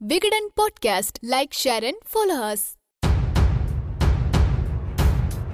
Vikatan podcast. Like share and follow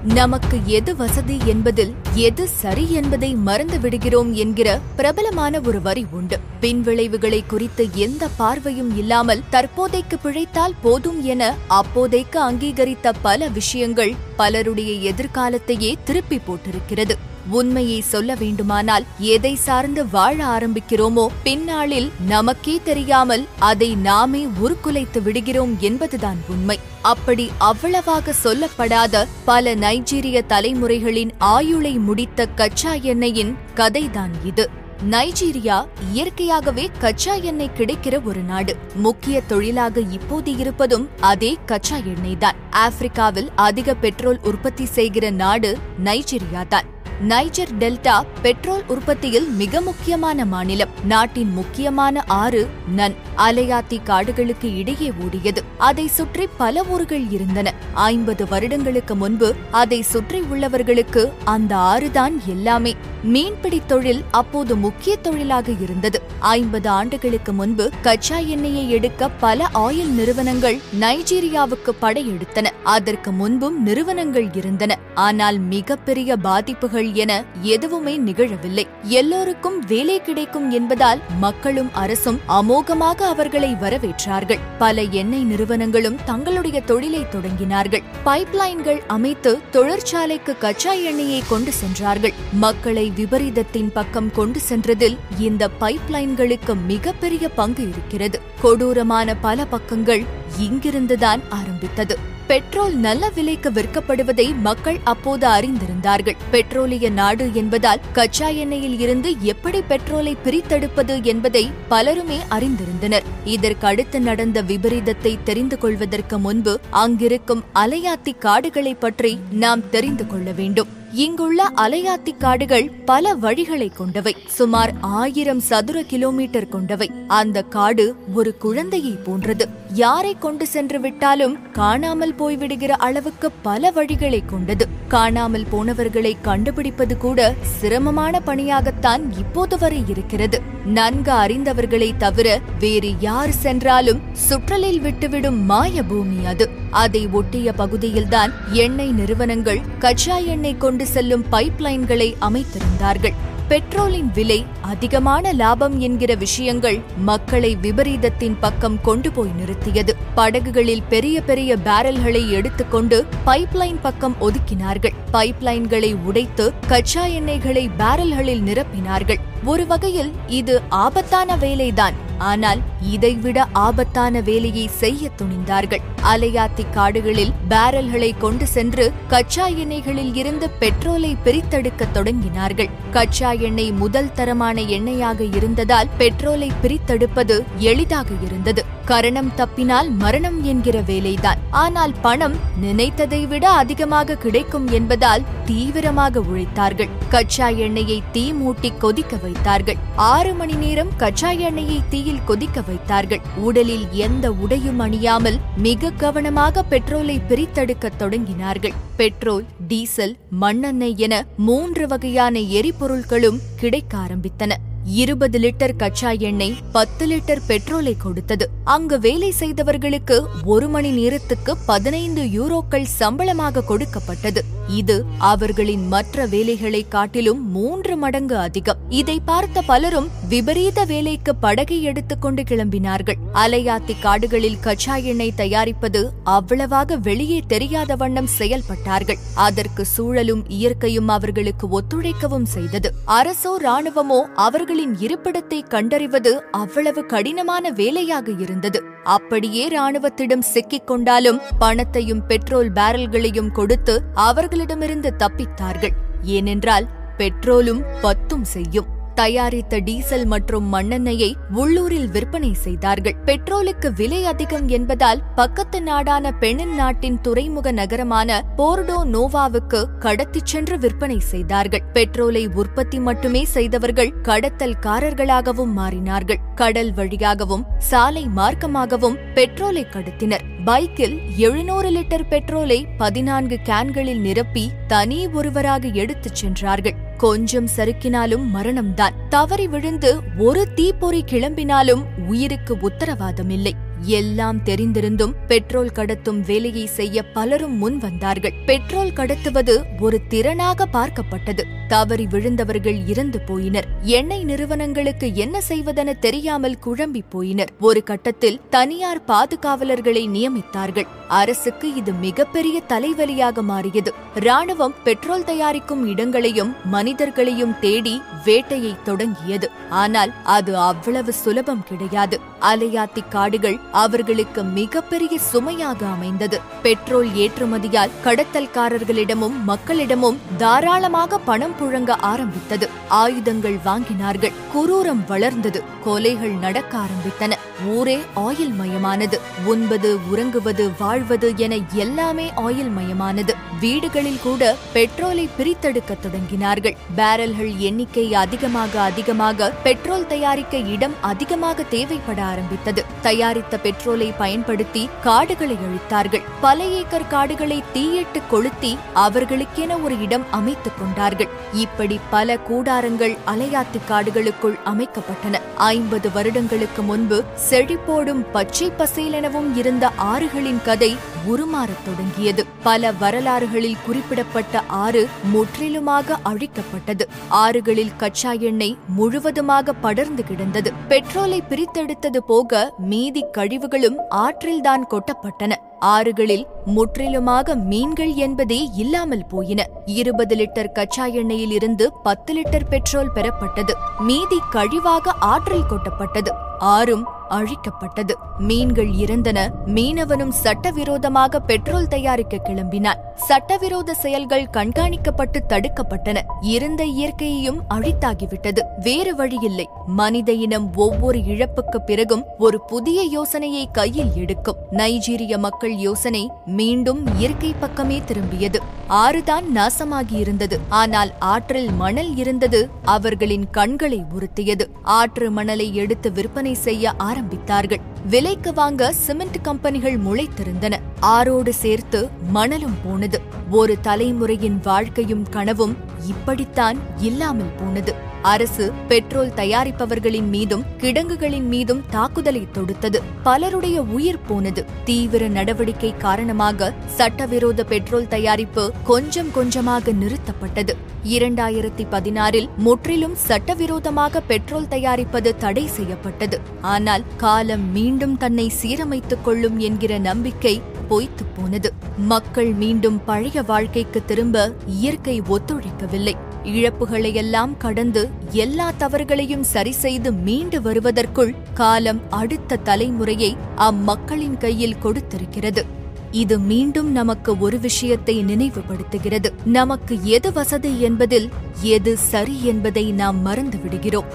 நமக்கு எது வசதி என்பதில் எது சரி என்பதை மறந்து விடுகிறோம் என்கிற பிரபலமான ஒரு வரி உண்டு. பின்விளைவுகளை குறித்து எந்த பார்வையும் இல்லாமல் தற்போதைக்கு பிழைத்தால் போதும் என அப்போதைக்கு அங்கீகரித்த பல விஷயங்கள் பலருடைய எதிர்காலத்தையே திருப்பி போட்டிருக்கிறது. உண்மையை சொல்ல வேண்டுமானால் எதை சார்ந்து வாழ ஆரம்பிக்கிறோமோ பின்னாளில் நமக்கே தெரியாமல் அதை நாமே உருக்குலைத்து விடுகிறோம் என்பதுதான் உண்மை. அப்படி அவ்வளவாக சொல்லப்படாத பல நைஜீரிய தலைமுறைகளின் ஆயுளை முடித்த கச்சா எண்ணெயின் கதைதான் இது. நைஜீரியா இயற்கையாகவே கச்சா எண்ணெய் கிடைக்கிற ஒரு நாடு. முக்கிய தொழிலாக இப்போது இருப்பதும் அதே கச்சா எண்ணெய் தான் ஆப்பிரிக்காவில் அதிக பெட்ரோல் உற்பத்தி செய்கிற நாடு நைஜீரியா தான் நைஜர் டெல்டா பெட்ரோல் உற்பத்தியில் மிக முக்கியமான மாநிலம். நாட்டின் முக்கியமான ஆறு நன். அலையாத்தி காடுகளுக்கு இடையே ஓடியது. அதை சுற்றி பல ஊர்கள் இருந்தன. ஐம்பது வருடங்களுக்கு முன்பு அதை சுற்றி உள்ளவர்களுக்கு அந்த ஆறுதான் எல்லாமே. மீன்பிடி தொழில் அப்போது முக்கிய தொழிலாக இருந்தது. ஐம்பது ஆண்டுகளுக்கு முன்பு கச்சா எண்ணெயை எடுக்க பல ஆயில் நிறுவனங்கள் நைஜீரியாவுக்கு படையெடுத்தன. அதற்கு முன்பும் நிறுவனங்கள் இருந்தன. ஆனால் மிகப்பெரிய பாதிப்புகள் என எதுவுமே நிகழவில்லை. எல்லோருக்கும் வேலை கிடைக்கும் என்பதால் மக்களும் அரசும் அமோகமாக அவர்களை வரவேற்றார்கள். பல எண்ணெய் நிறுவனங்களும் தங்களுடைய தொழிலை தொடங்கினார்கள். பைப்லைன்கள் அமைத்து தொழிற்சாலைக்கு கச்சா எண்ணெயை கொண்டு சென்றார்கள். மக்களை விபரீதத்தின் பக்கம் கொண்டு சென்றதில் இந்த பைப்லைன்களுக்கு மிகப்பெரிய பங்கு இருக்கிறது. கொடூரமான பல பக்கங்கள் இங்கிருந்துதான் ஆரம்பித்தது. பெட்ரோல் நல்ல விலைக்கு விற்கப்படுவதை மக்கள் அப்போது அறிந்திருந்தார்கள். பெட்ரோலிய நாடு என்பதால் கச்சா எண்ணெயில் இருந்து எப்படி பெட்ரோலை பிரித்தெடுப்பது என்பதை பலருமே அறிந்திருந்தனர். இதற்கு அடுத்து நடந்த விபரீதத்தை தெரிந்து கொள்வதற்கு முன்பு அங்கிருக்கும் அலையாத்தி காடுகளை பற்றி நாம் தெரிந்து கொள்ள வேண்டும். இங்குள்ள அலையாத்தி காடுகள் பல வழிகளை கொண்டவை. சுமார் ஆயிரம் சதுர கிலோமீட்டர் கொண்டவை. அந்த காடு ஒரு குழந்தையை போன்றது. யாரை கொண்டு சென்று விட்டாலும் காணாமல் போய்விடுகிற அளவுக்கு பல வழிகளை கொண்டது. காணாமல் போனவர்களை கண்டுபிடிப்பது கூட சிரமமான பணியாகத்தான் இப்போது வரை இருக்கிறது. நன்கு அறிந்தவர்களை தவிர வேறு யார் சென்றாலும் சுற்றலில் விட்டுவிடும் மாய பூமி அது. அதை ஒட்டிய பகுதியில்தான் எண்ணெய் நிறுவனங்கள் கச்சா எண்ணெய் கொண்டு செல்லும் பைப்லைன்களை அமைத்திருந்தார்கள். பெட்ரோலின் விலை அதிகமான லாபம் என்கிற விஷயங்கள் மக்களை விபரீதத்தின் பக்கம் கொண்டு போய் நிறுத்தியது. படகுகளில் பெரிய பெரிய பேரல்களை எடுத்துக்கொண்டு பைப்லைன் பக்கம் ஒதுக்கினார்கள். பைப்லைன்களை உடைத்து கச்சா எண்ணெய்களை பேரல்களில் நிரப்பினார்கள். ஒரு வகையில் இது ஆபத்தான வேலைதான். ஆனால் இதைவிட ஆபத்தான வேலையை செய்ய துணிந்தார்கள். அலையாத்தி காடுகளில் பேரல்களை கொண்டு சென்று கச்சா எண்ணெய்களில் இருந்து பெட்ரோலை பிரித்தெடுக்க தொடங்கினார்கள். கச்சா எண்ணெய் முதல் தரமான எண்ணெயாக இருந்ததால் பெட்ரோலை பிரித்தெடுப்பது எளிதாக இருந்தது. கரணம் தப்பினால் மரணம் என்கிற வேலைதான். ஆனால் பணம் நினைத்ததை விட அதிகமாக கிடைக்கும் என்பதால் தீவிரமாக உழைத்தார்கள். கச்சா எண்ணெயை தீ மூட்டி கொதிக்க வைத்தார்கள். ஆறு மணி நேரம் கச்சா எண்ணெயை தீயில் கொதிக்க வைத்தார்கள். உடலில் எந்த உடையும் அணியாமல் மிக கவனமாக பெட்ரோலை பிரித்தெடுக்க தொடங்கினார்கள். பெட்ரோல் டீசல் மண்ணெண்ணெய் என மூன்று வகையான எரிபொருள்களும் கிடைக்க ஆரம்பித்தன. இருபது லிட்டர் கச்சா எண்ணெய் பத்து லிட்டர் பெட்ரோலை கொடுத்தது. அங்கு வேலை செய்தவர்களுக்கு ஒரு மணி நேரத்துக்கு பதினைந்து யூரோக்கள் சம்பளமாக கொடுக்கப்பட்டது. இது அவர்களின் மற்ற வேலைகளை காட்டிலும் மூன்று மடங்கு அதிகம். இதை பார்த்த பலரும் விபரீத வேலைக்கு படகை எடுத்துக்கொண்டு கிளம்பினார்கள். அலையாத்தி காடுகளில் கச்சா எண்ணெய் தயாரிப்பது அவ்வளவாக வெளியே தெரியாத வண்ணம் செயல்பட்டார்கள். அதற்கு சூழலும் இயற்கையும் அவர்களுக்கு ஒத்துழைக்கவும் செய்தது. அரசோ ராணுவமோ அவர்களின் இருப்பிடத்தை கண்டறிவது அவ்வளவு கடினமான வேலையாக இருந்தது. அப்படியே ராணுவத்திடம் சிக்கிக் கொண்டாலும் பணத்தையும் பெட்ரோல் பேரல்களையும் கொடுத்து அவர்களிடமிருந்து தப்பித்தார்கள். ஏனென்றால் பெட்ரோலும் பத்தும் செய்யும். தயாரித்த டீசல் மற்றும் மண்ணெண்ணெயை உள்ளூரில் விற்பனை செய்தார்கள். பெட்ரோலுக்கு விலை அதிகம் என்பதால் பக்கத்து நாடான பெனின் நாட்டின் துறைமுக நகரமான போர்டோ நோவாவுக்கு கடத்திச் சென்று விற்பனை செய்தார்கள். பெட்ரோலை உற்பத்தி மட்டுமே செய்தவர்கள் கடத்தல்காரர்களாகவும் மாறினார்கள். கடல் வழியாகவும் சாலை மார்க்கமாகவும் பெட்ரோலை கடத்தினர். பைக்கில் எழுநூறு லிட்டர் பெட்ரோலை பதினான்கு கேன்களில் நிரப்பி தனி ஒருவராக எடுத்துச் சென்றார்கள். கொஞ்சம் சறுக்கினாலும் மரணம்தான். தவறி விழுந்து ஒரு தீப்பொறி கிளம்பினாலும் உயிருக்கு உத்தரவாதமில்லை. எல்லாம் தெரிந்திருந்தும் பெட்ரோல் கடத்தும் வேலையை செய்ய பலரும் முன் வந்தார்கள் பெட்ரோல் கடத்துவது ஒரு திறனாக பார்க்கப்பட்டது. தவறி விழுந்தவர்கள் இறந்து போயினர். எண்ணெய் நிறுவனங்களுக்கு என்ன செய்வதென தெரியாமல் குழம்பி போயினர். ஒரு கட்டத்தில் தனியார் பாதுகாவலர்களை நியமித்தார்கள். அரசுக்கு இது மிகப்பெரிய தலைவலியாக மாறியது. ராணுவம் பெட்ரோல் தயாரிக்கும் இடங்களையும் மனிதர்களையும் தேடி வேட்டையை தொடங்கியது. ஆனால் அது அவ்வளவு சுலபம் கிடையாது. அலையாத்தி காடுகள் அவர்களுக்கு மிகப்பெரிய சுமையாக அமைந்தது. பெட்ரோல் ஏற்றுமதியால் கடத்தல்காரர்களிடமும் மக்களிடமும் தாராளமாக பணம் புழங்க ஆரம்பித்தது. ஆயுதங்கள் வாங்கினார்கள். குரூரம் வளர்ந்தது. கொலைகள் நடக்க ஆரம்பித்தன. ஊரே ஆயில் மயமானது உண்பது உறங்குவது வாழ்வது என எல்லாமே ஆயில் மயமானது வீடுகளில் கூட பெட்ரோலை பிரித்தெடுக்க தொடங்கினார்கள். பேரல்கள் எண்ணிக்கை அதிகமாக அதிகமாக பெட்ரோல் தயாரிக்க இடம் அதிகமாக தேவைப்பட ஆரம்பித்தது. தயாரித்த பெட்ரோலை பயன்படுத்தி காடுகளை அழித்தார்கள். பல ஏக்கர் காடுகளை தீயிட்டு கொளுத்தி அவர்களுக்கென ஒரு இடம் அமைத்துக் கொண்டார்கள். இப்படி பல கூடாரங்கள் அலையாத்து காடுகளுக்குள் அமைக்கப்பட்டன. ஐம்பது வருடங்களுக்கு முன்பு செழிப்போடும் பச்சை பசேலெனவும் இருந்த ஆறுகளின் கதை உருமாறத் தொடங்கியது. பல வரலாறு ஆறுகளில் குறிப்பிடப்பட்ட ஆறு முற்றிலுமாக அழிக்கப்பட்டது. ஆறுகளில் கச்சா எண்ணெய் முழுவதுமாக படர்ந்து கிடந்தது. பெட்ரோலை பிரித்தெடுத்தது போக மீதி கழிவுகளும் ஆற்றில்தான் கொட்டப்பட்டன. ஆறுகளில் முற்றிலுமாக மீன்கள் என்பதே இல்லாமல் போயின. இருபது லிட்டர் கச்சா எண்ணெயில் இருந்து பத்து லிட்டர் பெட்ரோல் பெறப்பட்டது. மீதி கழிவாக ஆற்றில் கொட்டப்பட்டது. ஆறும் அழிக்கப்பட்டது. மீன்கள் இறந்தன. மீனவனும் சட்டவிரோதமாக பெட்ரோல் தயாரிக்க கிளம்பினான். சட்டவிரோத செயல்கள் கண்காணிக்கப்பட்டு தடுக்கப்பட்டன. இருந்த இயற்கையையும் அழித்தாகிவிட்டது. வேறு வழியில்லை. மனித இனம் ஒவ்வொரு இழப்புக்கு பிறகும் ஒரு புதிய யோசனையை கையில் எடுக்கும். நைஜீரிய மக்கள் யோசனை மீண்டும் இயற்கை பக்கமே திரும்பியது. ஆறுதான் நாசமாகியிருந்தது. ஆனால் ஆற்றில் மணல் இருந்தது அவர்களின் கண்களை உறுத்தியது. ஆற்று மணலை எடுத்து விற்பனை செய்ய ஆரம்பித்தார்கள். விலைக்கு வாங்க சிமெண்ட் கம்பெனிகள் முளைத்திருந்தன. ஆரோடு சேர்த்து மணலும் போனது. ஒரு தலைமுறையின் வாழ்க்கையும் கனவும் இப்படித்தான் இல்லாமல் போனது. அரசு பெட்ரோல் தயாரிப்பவர்களின் மீதும் கிடங்குகளின் மீதும் தாக்குதலை தொடுத்தது. பலருடைய உயிர் போனது. தீவிர நடவடிக்கை காரணமாக சட்டவிரோத பெட்ரோல் தயாரிப்பு கொஞ்சம் கொஞ்சமாக நிறுத்தப்பட்டது. இரண்டாயிரத்தி பதினாறில் முற்றிலும் சட்டவிரோதமாக பெட்ரோல் தயாரிப்பது தடை செய்யப்பட்டது. ஆனால் காலம் மீண்டும் தன்னை சீரமைத்துக் கொள்ளும் என்கிற நம்பிக்கை பொய்த்து போனது. மக்கள் மீண்டும் பழைய வாழ்க்கைக்கு திரும்ப இயற்கை ஒத்துழைக்கவில்லை. இழப்புகளையெல்லாம் கடந்து எல்லா தவறுகளையும் சரிசெய்து மீண்டு வருவதற்குள் காலம் அடுத்த தலைமுறையை அம்மக்களின் கையில் கொடுத்திருக்கிறது. இது மீண்டும் நமக்கு ஒரு விஷயத்தை நினைவுபடுத்துகிறது. நமக்கு எது வசதி என்பதில் எது சரி என்பதை நாம் மறந்துவிடுகிறோம்.